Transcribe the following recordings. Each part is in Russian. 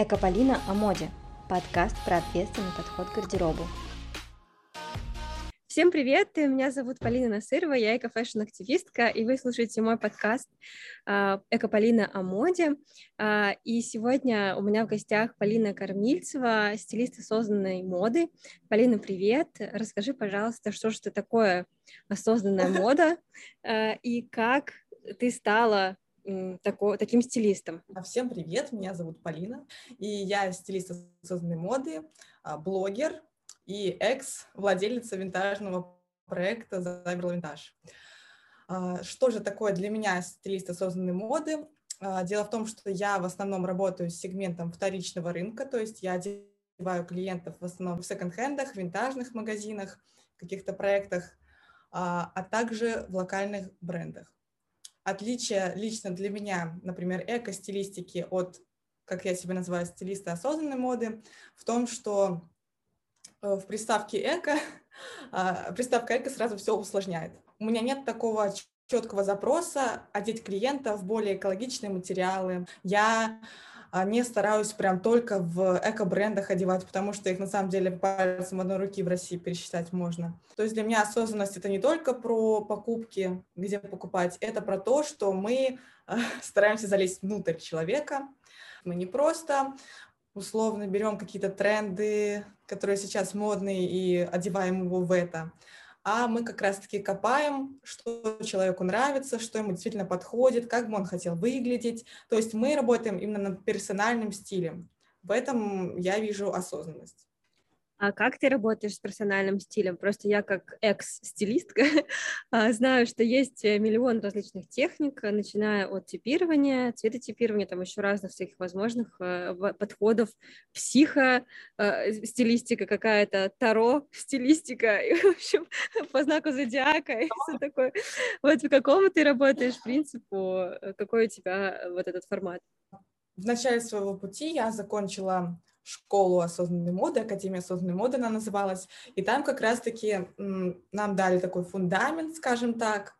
Экополина о моде. Подкаст про ответственный подход к гардеробу. Всем привет, меня зовут Полина Насырова, я эко-фэшн-активистка, и вы слушаете мой подкаст а, «Эко-Полина о моде». А, и сегодня у меня в гостях Полина Кормильцева, стилист осознанной моды. Полина, привет! Расскажи, пожалуйста, что же это такое осознанная мода а, и как ты стала тако, таким стилистом. Всем привет, меня зовут Полина, и я стилист осознанной моды, блогер и экс-владелица винтажного проекта Заберла Винтаж. Что же такое для меня стилист осознанной моды? Дело в том, что я в основном работаю с сегментом вторичного рынка, то есть я одеваю клиентов в основном в секонд-хендах, винтажных магазинах, каких-то проектах, а также в локальных брендах. Отличие лично для меня, например, эко-стилистики от, как я себя называю, стилиста осознанной моды, в том, что э, в приставке эко, а, приставка эко сразу все усложняет. У меня нет такого четкого запроса одеть клиента в более экологичные материалы. Я не стараюсь прям только в эко-брендах одевать, потому что их на самом деле пальцем одной руки в России пересчитать можно. То есть для меня осознанность это не только про покупки, где покупать, это про то, что мы а, стараемся залезть внутрь человека. Мы не просто условно берем какие-то тренды, которые сейчас модные, и одеваем его в это, а мы как раз-таки копаем, что человеку нравится, что ему действительно подходит, как бы он хотел выглядеть. То есть мы работаем именно над персональным стилем. В этом я вижу осознанность. А как ты работаешь с персональным стилем? Просто я как экс-стилистка а, знаю, что есть э, миллион различных техник, начиная от типирования, цветотипирования, там еще разных всяких возможных э, подходов, психо, э, стилистика какая-то, таро, стилистика, и, в общем, по знаку зодиака и все такое. Вот по какому ты работаешь принципу, какой у тебя вот этот формат? В начале своего пути я закончила школу осознанной моды, Академия осознанной моды она называлась, и там как раз-таки нам дали такой фундамент, скажем так,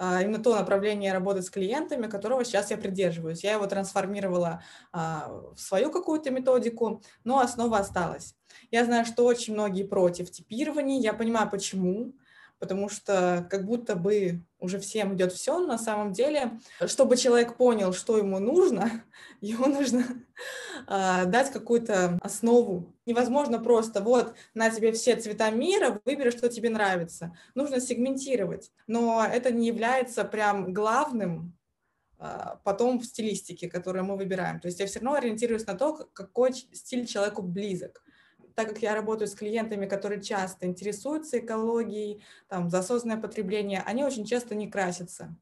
а, именно то направление работы с клиентами, которого сейчас я придерживаюсь. Я его трансформировала а, в свою какую-то методику, но основа осталась. Я знаю, что очень многие против типирования, я понимаю, почему, потому что как будто бы уже всем идет все, на самом деле, чтобы человек понял, что ему нужно, ему нужно э, дать какую-то основу. Невозможно просто вот на тебе все цвета мира, выбери, что тебе нравится. Нужно сегментировать, но это не является прям главным э, потом в стилистике, которую мы выбираем. То есть я все равно ориентируюсь на то, какой стиль человеку близок так как я работаю с клиентами, которые часто интересуются экологией, там, за осознанное потребление, они очень часто не красятся.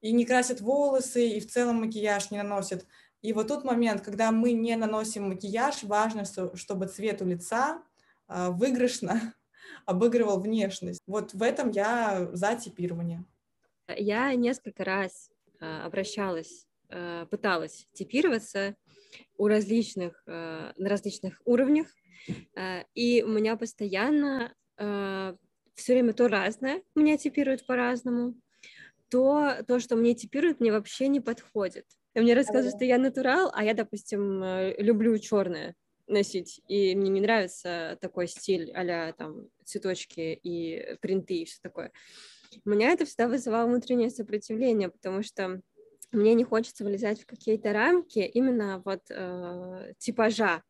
И не красят волосы, и в целом макияж не наносят. И вот тот момент, когда мы не наносим макияж, важно, чтобы цвет у лица э, выигрышно обыгрывал внешность. Вот в этом я за типирование. Я несколько раз э, обращалась, э, пыталась типироваться у различных, на различных уровнях, Э, и у меня постоянно э, все время то разное, меня типируют по-разному, то то, что мне типируют, мне вообще не подходит. И мне рассказывают, что я натурал, а я, допустим, э, люблю черное носить, и мне не нравится такой стиль а там цветочки и принты и все такое. У меня это всегда вызывало внутреннее сопротивление, потому что мне не хочется вылезать в какие-то рамки именно вот э, типажа.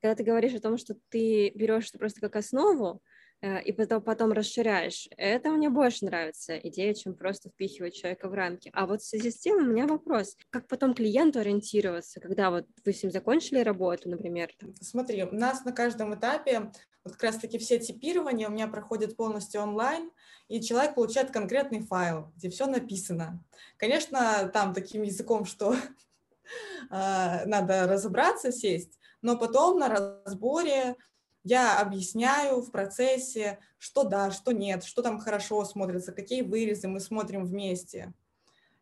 Когда ты говоришь о том, что ты берешь это просто как основу, э, и потом, потом расширяешь. Это мне больше нравится идея, чем просто впихивать человека в рамки. А вот в связи с тем у меня вопрос, как потом клиенту ориентироваться, когда вот вы с ним закончили работу, например? Смотри, у нас на каждом этапе вот как раз-таки все типирования у меня проходят полностью онлайн, и человек получает конкретный файл, где все написано. Конечно, там таким языком, что а, надо разобраться, сесть, но потом на разборе я объясняю в процессе, что да, что нет, что там хорошо смотрится, какие вырезы мы смотрим вместе.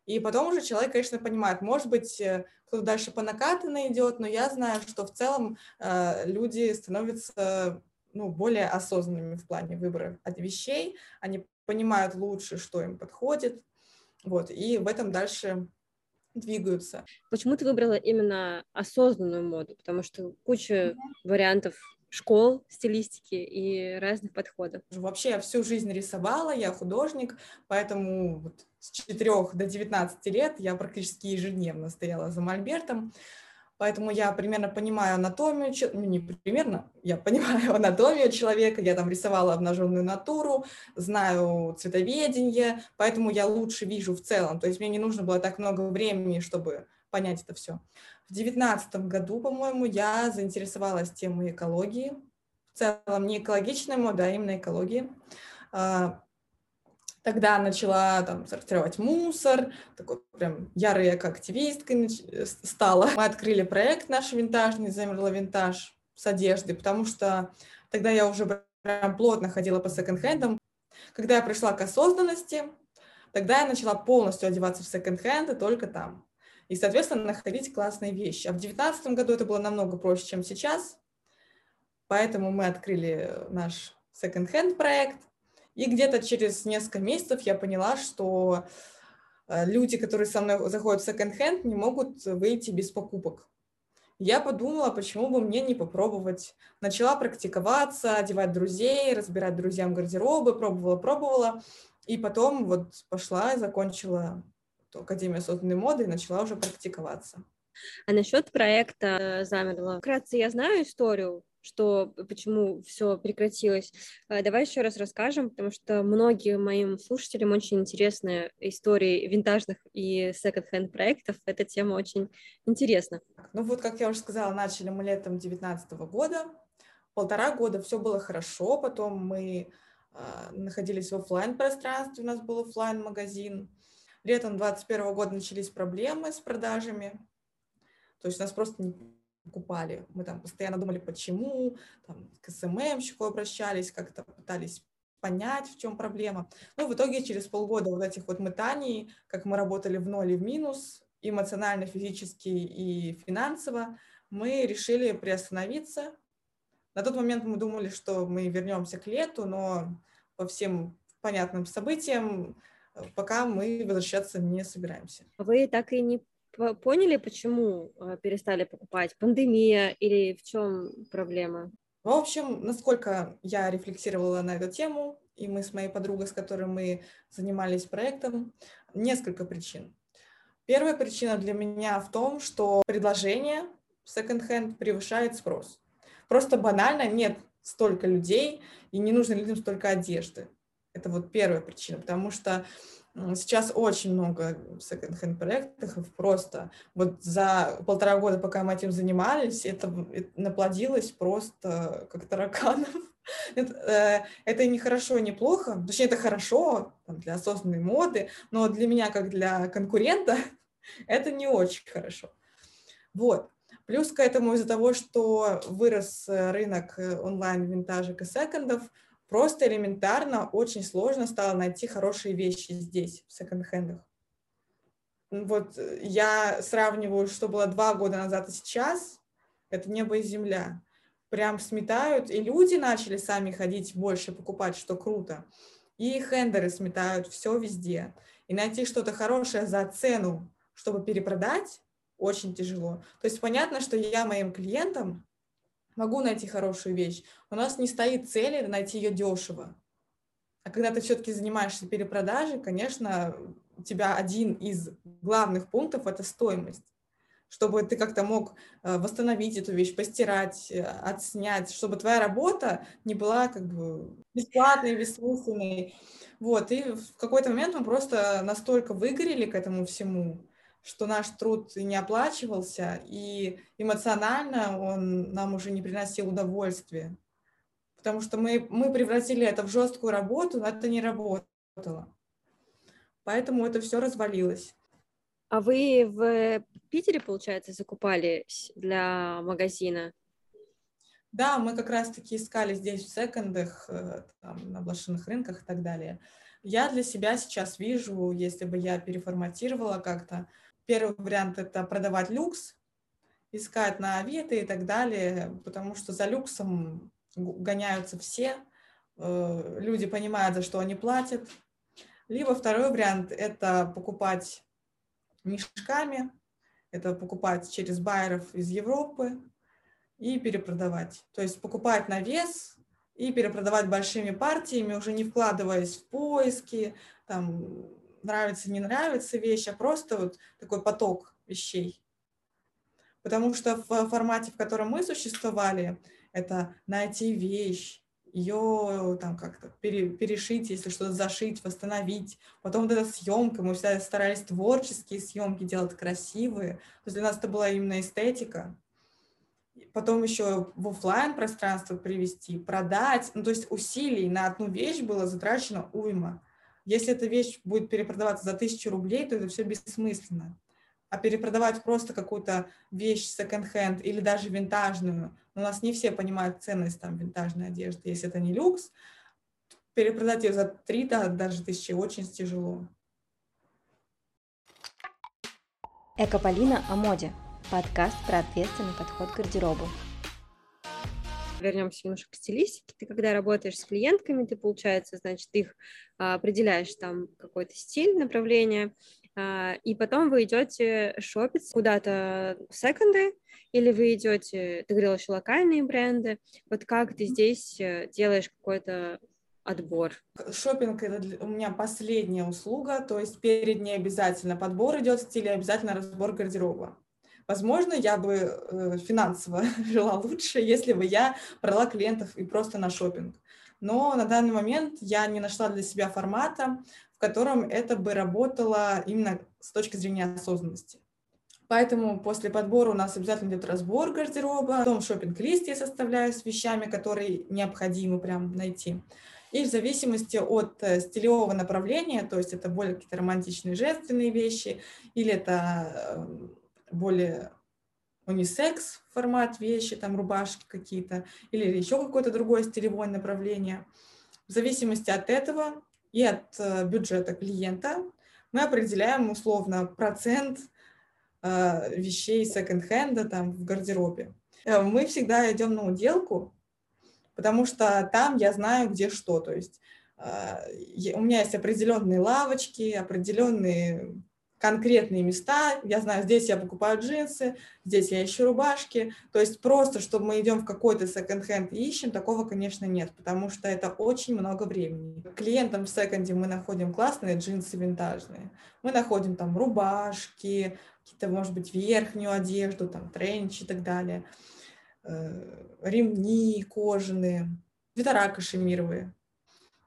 И потом уже человек, конечно, понимает, может быть, э, кто-то дальше по накатанной идет, но я знаю, что в целом э, люди становятся ну, более осознанными в плане выбора вещей, они понимают лучше, что им подходит, вот, и в этом дальше двигаются. Почему ты выбрала именно осознанную моду? Потому что куча вариантов школ, стилистики и разных подходов. Вообще я всю жизнь рисовала, я художник, поэтому вот с 4 до 19 лет я практически ежедневно стояла за мольбертом, поэтому я примерно понимаю анатомию, ну не примерно, я понимаю анатомию человека, я там рисовала обнаженную натуру, знаю цветоведение, поэтому я лучше вижу в целом, то есть мне не нужно было так много времени, чтобы понять это все. В девятнадцатом году, по-моему, я заинтересовалась темой экологии. В целом не экологичной моды, а именно экологии. Тогда начала там сортировать мусор, такой прям ярой активисткой стала. Мы открыли проект наш винтажный, замерла винтаж с одеждой, потому что тогда я уже прям плотно ходила по секонд-хендам. Когда я пришла к осознанности, тогда я начала полностью одеваться в секонд-хенды только там и, соответственно, находить классные вещи. А в 2019 году это было намного проще, чем сейчас, поэтому мы открыли наш second-hand проект, и где-то через несколько месяцев я поняла, что э, люди, которые со мной заходят в second-hand, не могут выйти без покупок. Я подумала, почему бы мне не попробовать. Начала практиковаться, одевать друзей, разбирать друзьям гардеробы, пробовала, пробовала. И потом вот пошла и закончила Академия осознанной моды и начала уже практиковаться. А насчет проекта замерла. Вкратце я знаю историю, что почему все прекратилось. А, давай еще раз расскажем, потому что многим моим слушателям очень интересны истории винтажных и секонд-хенд проектов. Эта тема очень интересна. Ну вот, как я уже сказала, начали мы летом 2019 года. Полтора года все было хорошо, потом мы э, находились в офлайн пространстве, у нас был офлайн магазин Летом 2021 года начались проблемы с продажами. То есть нас просто покупали. Мы там постоянно думали, почему, там, к СММщику обращались, как-то пытались понять, в чем проблема. Ну, в итоге через полгода вот этих вот метаний, как мы работали в ноль и в минус, эмоционально, физически и финансово, мы решили приостановиться. На тот момент мы думали, что мы вернемся к лету, но по всем понятным событиям пока мы возвращаться не собираемся. Вы так и не поняли, почему э, перестали покупать? Пандемия или в чем проблема? В общем, насколько я рефлексировала на эту тему, и мы с моей подругой, с которой мы занимались проектом, несколько причин. Первая причина для меня в том, что предложение second-hand превышает спрос. Просто банально нет столько людей, и не нужно людям столько одежды. Это вот первая причина, потому что сейчас очень много секонд-хенд проектов, просто вот за полтора года, пока мы этим занимались, это, это наплодилось просто как тараканов. Это, э, это не хорошо, не плохо, точнее, это хорошо для осознанной моды, но для меня, как для конкурента, это не очень хорошо. Вот. Плюс к этому из-за того, что вырос э, рынок э, онлайн-винтажек и секондов, Просто элементарно очень сложно стало найти хорошие вещи здесь, в секонд-хендах. Вот э, я сравниваю, что было два года назад и сейчас, это небо и земля. Прям сметают, и люди начали сами ходить больше, покупать, что круто. И хендеры сметают все везде. И найти что-то хорошее за цену, чтобы перепродать, очень тяжело. То есть понятно, что я моим клиентам могу найти хорошую вещь. У нас не стоит цели найти ее дешево. А когда ты все-таки занимаешься перепродажей, конечно, у тебя один из главных пунктов – это стоимость. Чтобы ты как-то мог э, восстановить эту вещь, постирать, э, отснять, чтобы твоя работа не была как бы бесплатной, бессмысленной. Вот, и в какой-то момент мы просто настолько выгорели к этому всему, что наш труд не оплачивался, и эмоционально он нам уже не приносил удовольствия. Потому что мы, мы превратили это в жесткую работу, но это не работало. Поэтому это все развалилось. А вы в Питере, получается, закупали для магазина? Да, мы как раз-таки искали здесь в секондах, э, там, на блошиных рынках и так далее. Я для себя сейчас вижу, если бы я переформатировала как-то, Первый вариант – это продавать люкс, искать на Авито и так далее, потому что за люксом гоняются все, э, люди понимают, за что они платят. Либо второй вариант – это покупать мешками, это покупать через байеров из Европы и перепродавать. То есть покупать на вес и перепродавать большими партиями, уже не вкладываясь в поиски, там, нравится, не нравится вещь, а просто вот такой поток вещей. Потому что в формате, в котором мы существовали, это найти вещь, ее там как-то пере, перешить, если что-то зашить, восстановить. Потом вот эта съемка, мы всегда старались творческие съемки делать красивые. То есть для нас это была именно эстетика. Потом еще в офлайн пространство привести, продать. Ну, то есть усилий на одну вещь было затрачено уйма. Если эта вещь будет перепродаваться за тысячу рублей, то это все бессмысленно. А перепродавать просто какую-то вещь секонд-хенд или даже винтажную, у нас не все понимают ценность там винтажной одежды. Если это не люкс, перепродать ее за три, да, даже тысячи очень тяжело. Экополина о моде. Подкаст про ответственный подход к гардеробу вернемся немножко к стилистике. Ты когда работаешь с клиентками, ты, получается, значит, их а, определяешь там какой-то стиль, направление, а, и потом вы идете шопить куда-то в секонды, или вы идете, ты говорила еще локальные бренды. Вот как ты здесь э, делаешь какой-то отбор? Шопинг это у меня последняя услуга, то есть перед ней обязательно подбор идет в стиле, обязательно разбор гардероба. Возможно, я бы э, финансово жила лучше, если бы я брала клиентов и просто на шопинг. Но на данный момент я не нашла для себя формата, в котором это бы работало именно с точки зрения осознанности. Поэтому после подбора у нас обязательно идет разбор гардероба, потом шопинг-лист я составляю с вещами, которые необходимо прям найти. И в зависимости от э, стилевого направления, то есть это более какие-то романтичные женственные вещи, или это эм, более унисекс формат вещи, там рубашки какие-то, или еще какое-то другое стилевое направление. В зависимости от этого и от э, бюджета клиента мы определяем условно процент э, вещей секонд-хенда там в гардеробе. Э, мы всегда идем на уделку, потому что там я знаю, где что. То есть у меня есть определенные лавочки, определенные конкретные места. Я знаю, здесь я покупаю джинсы, здесь я ищу рубашки. То есть просто, чтобы мы идем в какой-то секонд-хенд и ищем, такого, конечно, нет, потому что это очень много времени. Клиентам в секонде мы находим классные джинсы винтажные. Мы находим там рубашки, какие-то, может быть, верхнюю одежду, там тренч и так далее, э, ремни кожаные, свитера кашемировые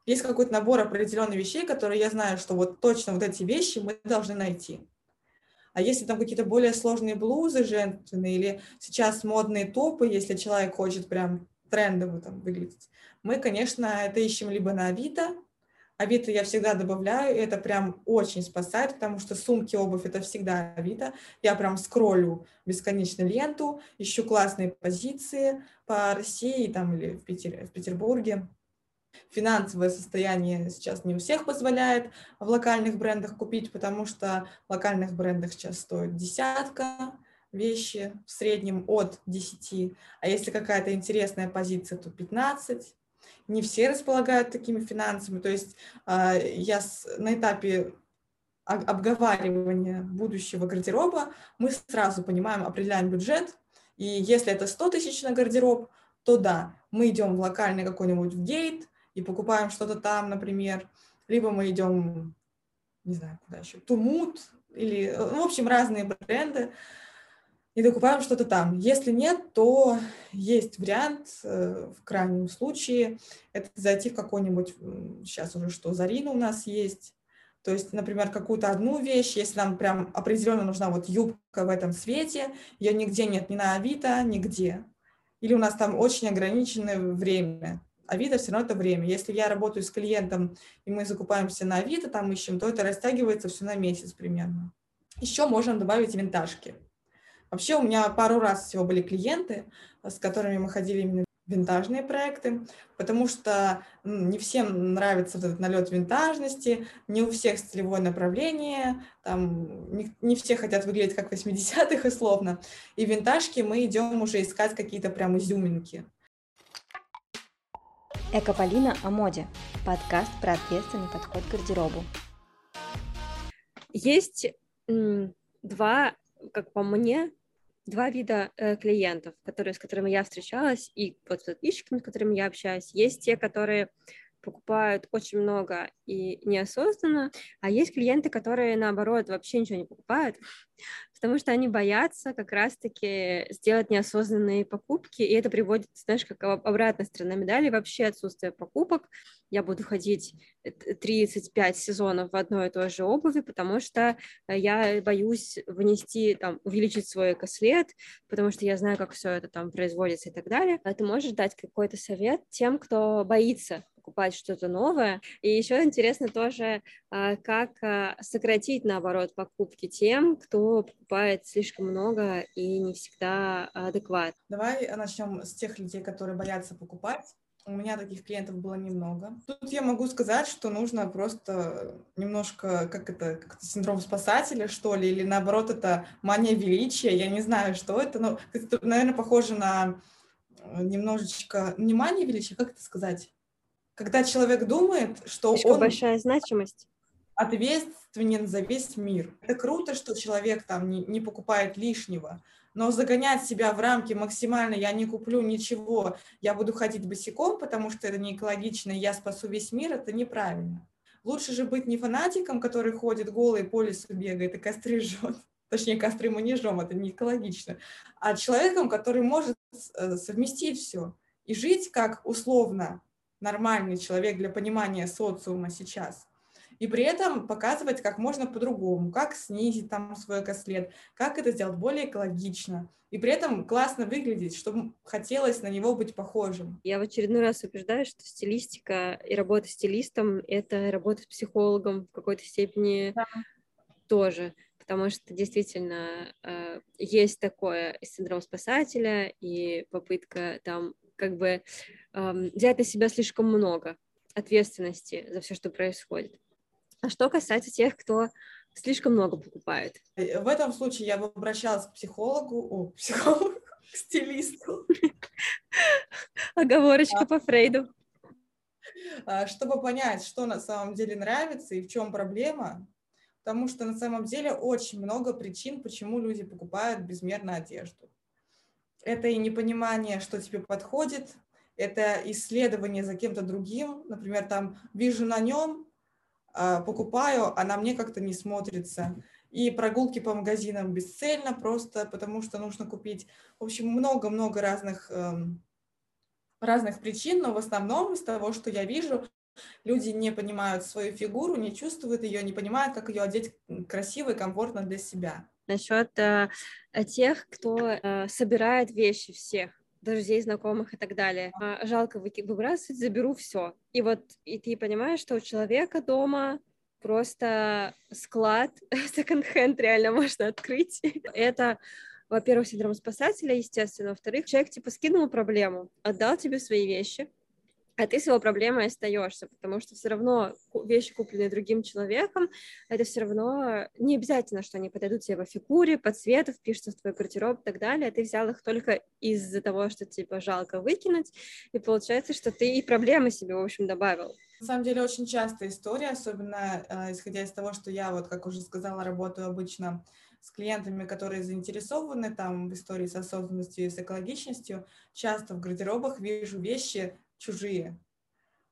есть какой-то набор определенных вещей, которые я знаю, что вот точно вот эти вещи мы должны найти. А если там какие-то более сложные блузы женственные или сейчас модные топы, если человек хочет прям трендово там выглядеть, мы, конечно, это ищем либо на Авито. Авито я всегда добавляю, и это прям очень спасает, потому что сумки, обувь — это всегда Авито. Я прям скроллю бесконечно ленту, ищу классные позиции по России там, или в, Питере, в Петербурге финансовое состояние сейчас не у всех позволяет в локальных брендах купить, потому что в локальных брендах сейчас стоит десятка вещи, в среднем от 10, а если какая-то интересная позиция, то 15. Не все располагают такими финансами, то есть а, я на этапе обговаривания будущего гардероба мы сразу понимаем, определяем бюджет, и если это 100 тысяч на гардероб, то да, мы идем в локальный какой-нибудь гейт, и покупаем что-то там, например, либо мы идем, не знаю, куда еще, Тумут, или, ну, в общем, разные бренды, и докупаем что-то там. Если нет, то есть вариант э, в крайнем случае, это зайти в какой-нибудь, сейчас уже что, Зарина у нас есть, то есть, например, какую-то одну вещь, если нам прям определенно нужна вот юбка в этом цвете, ее нигде нет, ни на Авито, нигде. Или у нас там очень ограниченное время. Авито все равно это время. Если я работаю с клиентом, и мы закупаемся на Авито, там ищем, то это растягивается все на месяц примерно. Еще можем добавить винтажки. Вообще у меня пару раз всего были клиенты, с которыми мы ходили именно винтажные проекты, потому что не всем нравится этот налет винтажности, не у всех стилевое направление, там, не, не все хотят выглядеть как 80-х условно. И винтажки мы идем уже искать какие-то прям изюминки. Экополина о моде. Подкаст про ответственный подход к гардеробу. Есть два, как по мне, два вида э, клиентов, которые, с которыми я встречалась, и вот с подписчиками, с которыми я общаюсь. Есть те, которые покупают очень много и неосознанно, а есть клиенты, которые, наоборот, вообще ничего не покупают, потому что они боятся как раз-таки сделать неосознанные покупки, и это приводит, знаешь, как обратная сторона медали, вообще отсутствие покупок. Я буду ходить 35 сезонов в одной и той же обуви, потому что я боюсь внести, там, увеличить свой экослед, потому что я знаю, как все это там производится и так далее. А ты можешь дать какой-то совет тем, кто боится покупать что-то новое. И еще интересно тоже, а, как а, сократить, наоборот, покупки тем, кто покупает слишком много и не всегда адекватно. Давай начнем с тех людей, которые боятся покупать. У меня таких клиентов было немного. Тут я могу сказать, что нужно просто немножко, как это, как это синдром спасателя, что ли, или наоборот, это мания величия. Я не знаю, что это, но это, наверное, похоже на э, немножечко, не мания величия, как это сказать? Когда человек думает, что Слишком он большая значимость ответственен за весь мир. Это круто, что человек там не, не покупает лишнего, но загонять себя в рамки максимально «я не куплю ничего, я буду ходить босиком, потому что это не экологично, я спасу весь мир» — это неправильно. Лучше же быть не фанатиком, который ходит голый по лесу бегает и костры жжет, точнее, костры мы не жжем, это не экологично, а человеком, который может э, совместить все и жить как условно нормальный человек для понимания социума сейчас. И при этом показывать как можно по-другому, как снизить там свой экослед, как это сделать более экологично. И при этом классно выглядеть, чтобы хотелось на него быть похожим. Я в очередной раз убеждаю, что стилистика и работа стилистом — это работа с психологом в какой-то степени да. тоже потому что действительно э, есть такое синдром спасателя и попытка там как бы взять на себя слишком много ответственности за все, что происходит. А что касается тех, кто слишком много покупает? Э, в этом случае я бы обращалась к психологу, о, психологу, к стилисту. Оговорочка по Фрейду. А, чтобы понять, что на самом деле нравится и в чем проблема, потому что на самом деле очень много причин, почему люди покупают безмерно одежду. Это и непонимание, что тебе подходит, это исследование за кем-то другим, например, там вижу на нем, а, покупаю, а на мне как-то не смотрится. И прогулки по магазинам бесцельно, просто потому что нужно купить. В общем, много-много разных, эм, разных причин, но в основном из того, что я вижу, люди не понимают свою фигуру, не чувствуют ее, не понимают, как ее одеть красиво и комфортно для себя. Насчет э, тех, кто э, собирает вещи всех друзей, знакомых и так далее. А, жалко выбрасывать, заберу все. И вот и ты понимаешь, что у человека дома просто склад секонд-хенд реально можно открыть. Это во-первых, синдром спасателя, естественно. Во-вторых, человек типа скинул проблему, отдал тебе свои вещи, а ты с его проблемой остаешься, потому что все равно вещи, купленные другим человеком, это все равно не обязательно, что они подойдут тебе по фигуре, по цвету, впишутся в твой гардероб и так далее. Ты взял их только из-за того, что типа жалко выкинуть, и получается, что ты и проблемы себе, в общем, добавил. На самом деле очень частая история, особенно э, исходя из того, что я, вот как уже сказала, работаю обычно с клиентами, которые заинтересованы там в истории с осознанностью и с экологичностью, часто в гардеробах вижу вещи, чужие.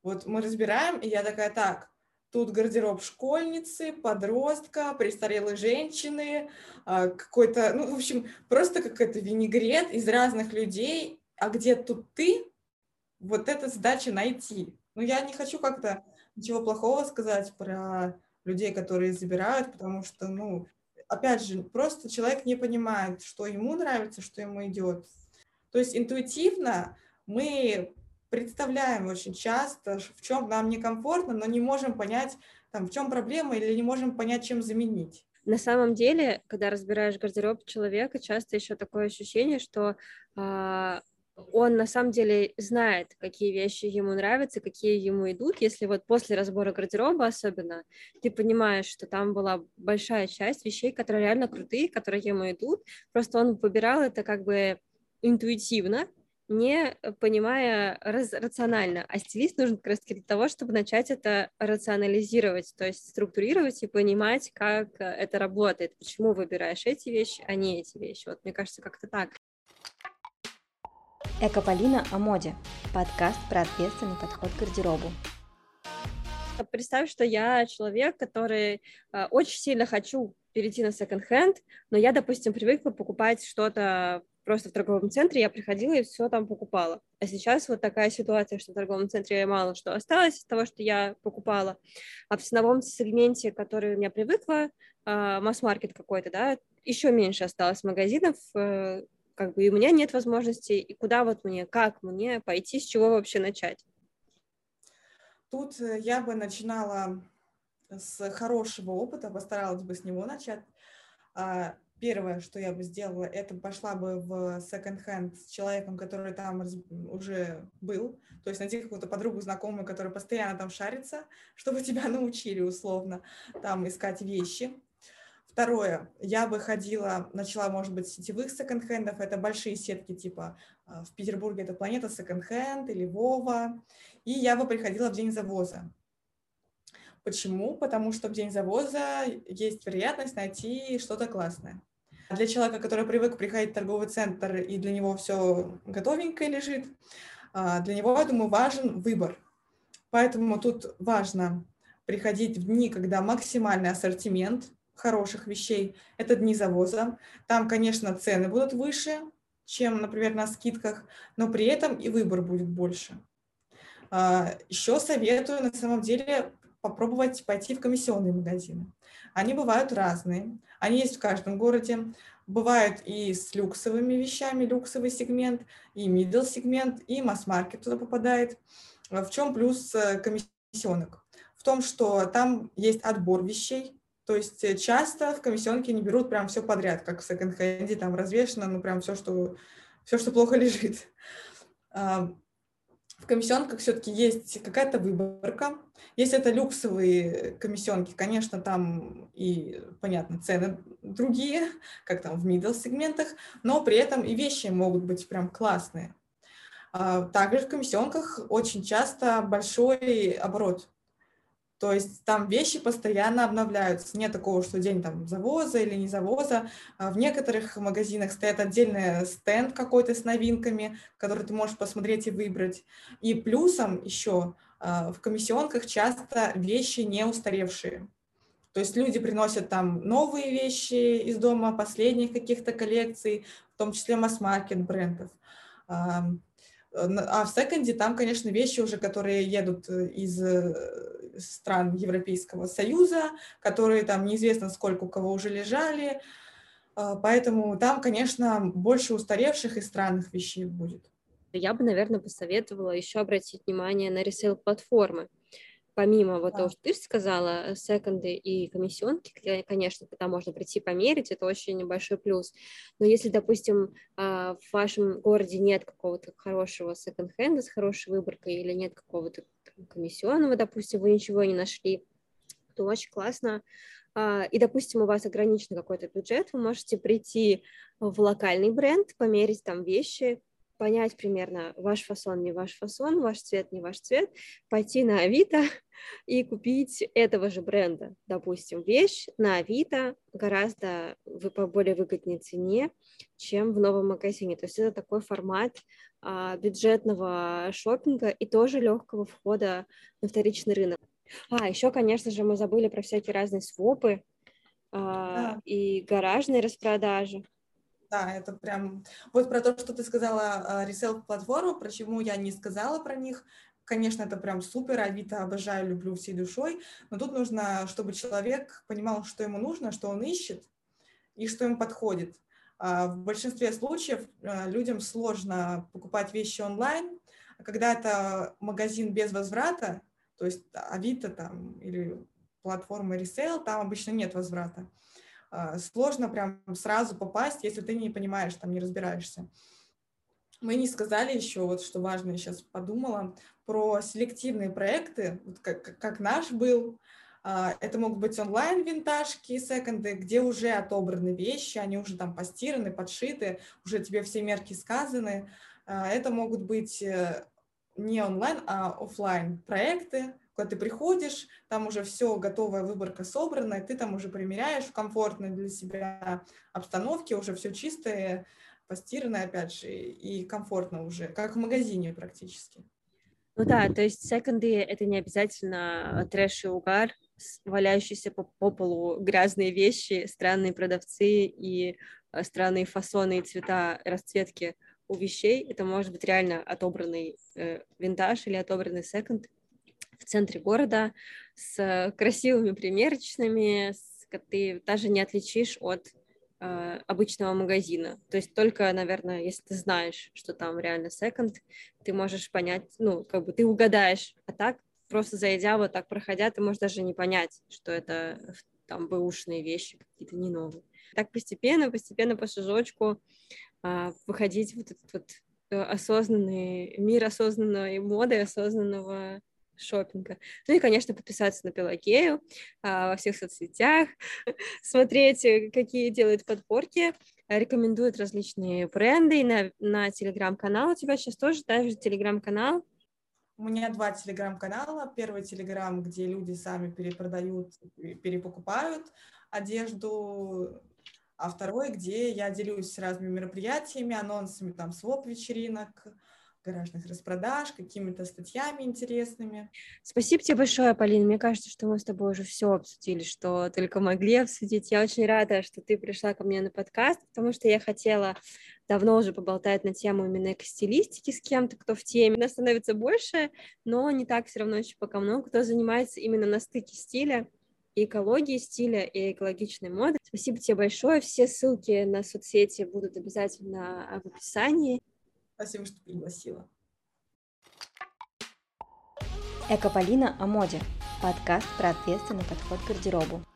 Вот мы разбираем, и я такая, так, тут гардероб школьницы, подростка, престарелой женщины, а, какой-то, ну, в общем, просто какой-то винегрет из разных людей, а где тут ты, вот эта задача найти. Ну, я не хочу как-то ничего плохого сказать про людей, которые забирают, потому что, ну, опять же, просто человек не понимает, что ему нравится, что ему идет. То есть интуитивно мы представляем очень часто, в чем нам некомфортно, но не можем понять, там, в чем проблема или не можем понять, чем заменить. На самом деле, когда разбираешь гардероб человека, часто еще такое ощущение, что э, он на самом деле знает, какие вещи ему нравятся, какие ему идут. Если вот после разбора гардероба особенно, ты понимаешь, что там была большая часть вещей, которые реально крутые, которые ему идут, просто он выбирал это как бы интуитивно, не понимая раз, рационально. А стилист нужен как раз для того, чтобы начать это рационализировать, то есть структурировать и понимать, как это работает, почему выбираешь эти вещи, а не эти вещи. Вот мне кажется, как-то так. Экополина о моде. Подкаст про ответственный подход к гардеробу. Представь, что я человек, который э, очень сильно хочу перейти на секонд-хенд, но я, допустим, привыкла покупать что-то просто в торговом центре, я приходила и все там покупала. А сейчас вот такая ситуация, что в торговом центре мало что осталось из того, что я покупала. А в ценовом сегменте, который у меня привыкла, э, масс-маркет какой-то, да, еще меньше осталось магазинов, э, как бы и у меня нет возможности, и куда вот мне, как мне пойти, с чего вообще начать? Тут э, я бы начинала с хорошего опыта, постаралась бы с него начать. Первое, что я бы сделала, это пошла бы в секонд-хенд с человеком, который там уже был, то есть найти какую-то подругу, знакомую, которая постоянно там шарится, чтобы тебя научили условно там искать вещи. Второе, я бы ходила, начала, может быть, сетевых секонд-хендов, это большие сетки типа а, в Петербурге это Планета секонд-хенд или Вова, и я бы приходила в день завоза. Почему? Потому что в день завоза есть вероятность найти что-то классное. Для человека, который привык приходить в торговый центр, и для него все готовенькое лежит, а, для него, я думаю, важен выбор. Поэтому тут важно приходить в дни, когда максимальный ассортимент хороших вещей – это дни завоза. Там, конечно, цены будут выше, чем, например, на скидках, но при этом и выбор будет больше. А, Еще советую на самом деле попробовать пойти в комиссионные магазины. Они бывают разные, они есть в каждом городе. Бывают и с люксовыми вещами, люксовый сегмент, и middle сегмент, и масс-маркет туда попадает. В чем плюс э, комиссионок? В том, что там есть отбор вещей, то есть э, часто в комиссионке не берут прям все подряд, как в секонд-хенде, там развешено, ну прям все, что, все, что плохо лежит в комиссионках все-таки есть какая-то выборка. Если это люксовые комиссионки, конечно, там и, понятно, цены другие, как там в middle сегментах, но при этом и вещи могут быть прям классные. А, также в комиссионках очень часто большой оборот то есть там вещи постоянно обновляются. Нет такого, что день там завоза или не завоза. А в некоторых магазинах стоит отдельный стенд какой-то с новинками, который ты можешь посмотреть и выбрать. И плюсом еще а, в комиссионках часто вещи не устаревшие. То есть люди приносят там новые вещи из дома, последних каких-то коллекций, в том числе масс-маркет брендов. А в секонде там, конечно, вещи уже, которые едут из стран Европейского Союза, которые там неизвестно сколько у кого уже лежали, а, поэтому там, конечно, больше устаревших и странных вещей будет. Я бы, наверное, посоветовала еще обратить внимание на ресейл-платформы. Помимо вот да. того, что ты сказала, секонды и комиссионки, конечно, там можно прийти померить, это очень большой плюс. Но если, допустим, а, в вашем городе нет какого-то хорошего секонд-хенда с хорошей выборкой или нет какого-то комиссионного, допустим, вы ничего не нашли, то очень классно. А, и, допустим, у вас ограничен какой-то бюджет, вы можете прийти в локальный бренд, померить там вещи, понять примерно ваш фасон, не ваш фасон, ваш цвет, не ваш цвет, пойти на Авито и купить этого же бренда, допустим, вещь на Авито гораздо по более выгодной цене, чем в новом магазине. То есть это такой формат бюджетного шопинга и тоже легкого входа на вторичный рынок. А, еще, конечно же, мы забыли про всякие разные свопы а, да. и гаражные распродажи. Да, это прям... Вот про то, что ты сказала, ресел-платформу, почему я не сказала про них. Конечно, это прям супер, Авито обожаю, люблю всей душой, но тут нужно, чтобы человек понимал, что ему нужно, что он ищет и что ему подходит. А, в большинстве случаев а, людям сложно покупать вещи онлайн, а когда это магазин без возврата, то есть Авито там или платформа Resale, там обычно нет возврата. Сложно прям сразу попасть, если ты не понимаешь, там не разбираешься. Мы не сказали еще, вот что важно, я сейчас подумала, про селективные проекты, вот как, как наш был, это могут быть онлайн-винтажки, секонды, где уже отобраны вещи, они уже там постираны, подшиты, уже тебе все мерки сказаны. А, это могут быть э, не онлайн, а офлайн проекты, когда ты приходишь, там уже все, готовая выборка собрана, и ты там уже примеряешь в комфортной для себя обстановке, уже все чистое, постиранное, опять же, и комфортно уже, как в магазине практически. Ну да, то есть секонды — это не обязательно трэш и угар, валяющиеся по, по полу грязные вещи, странные продавцы и э, странные фасоны и цвета расцветки у вещей. Это может быть реально отобранный э, винтаж или отобранный секонд в центре города с красивыми примерочными, с, ты даже не отличишь от э, обычного магазина. То есть только, наверное, если ты знаешь, что там реально секонд, ты можешь понять, ну, как бы ты угадаешь, а так просто зайдя вот так проходя, ты можешь даже не понять, что это там бэушные вещи какие-то не новые. Так постепенно, постепенно по шажочку а, выходить вот этот вот э, осознанный мир осознанной моды, осознанного шопинга. Ну и, конечно, подписаться на Пелагею а, во всех соцсетях, смотреть, э, какие делают подборки, рекомендуют различные бренды на, на телеграм-канал. У тебя сейчас тоже, да, телеграм-канал? У меня два телеграм-канала. Первый телеграм, где люди сами перепродают, перепокупают одежду, а второй, где я делюсь разными мероприятиями, анонсами там своп-вечеринок, гаражных распродаж, какими-то статьями интересными. Спасибо тебе большое, Полина. Мне кажется, что мы с тобой уже все обсудили, что только могли обсудить. Я очень рада, что ты пришла ко мне на подкаст, потому что я хотела давно уже поболтать на тему именно экостилистики с кем-то, кто в теме. Нас становится больше, но не так все равно еще пока много, кто занимается именно на стыке стиля и экологии стиля, и экологичной моды. Спасибо тебе большое. Все ссылки на соцсети будут обязательно в описании. Спасибо, что пригласила. Экополина о моде. Подкаст про ответственный подход к гардеробу.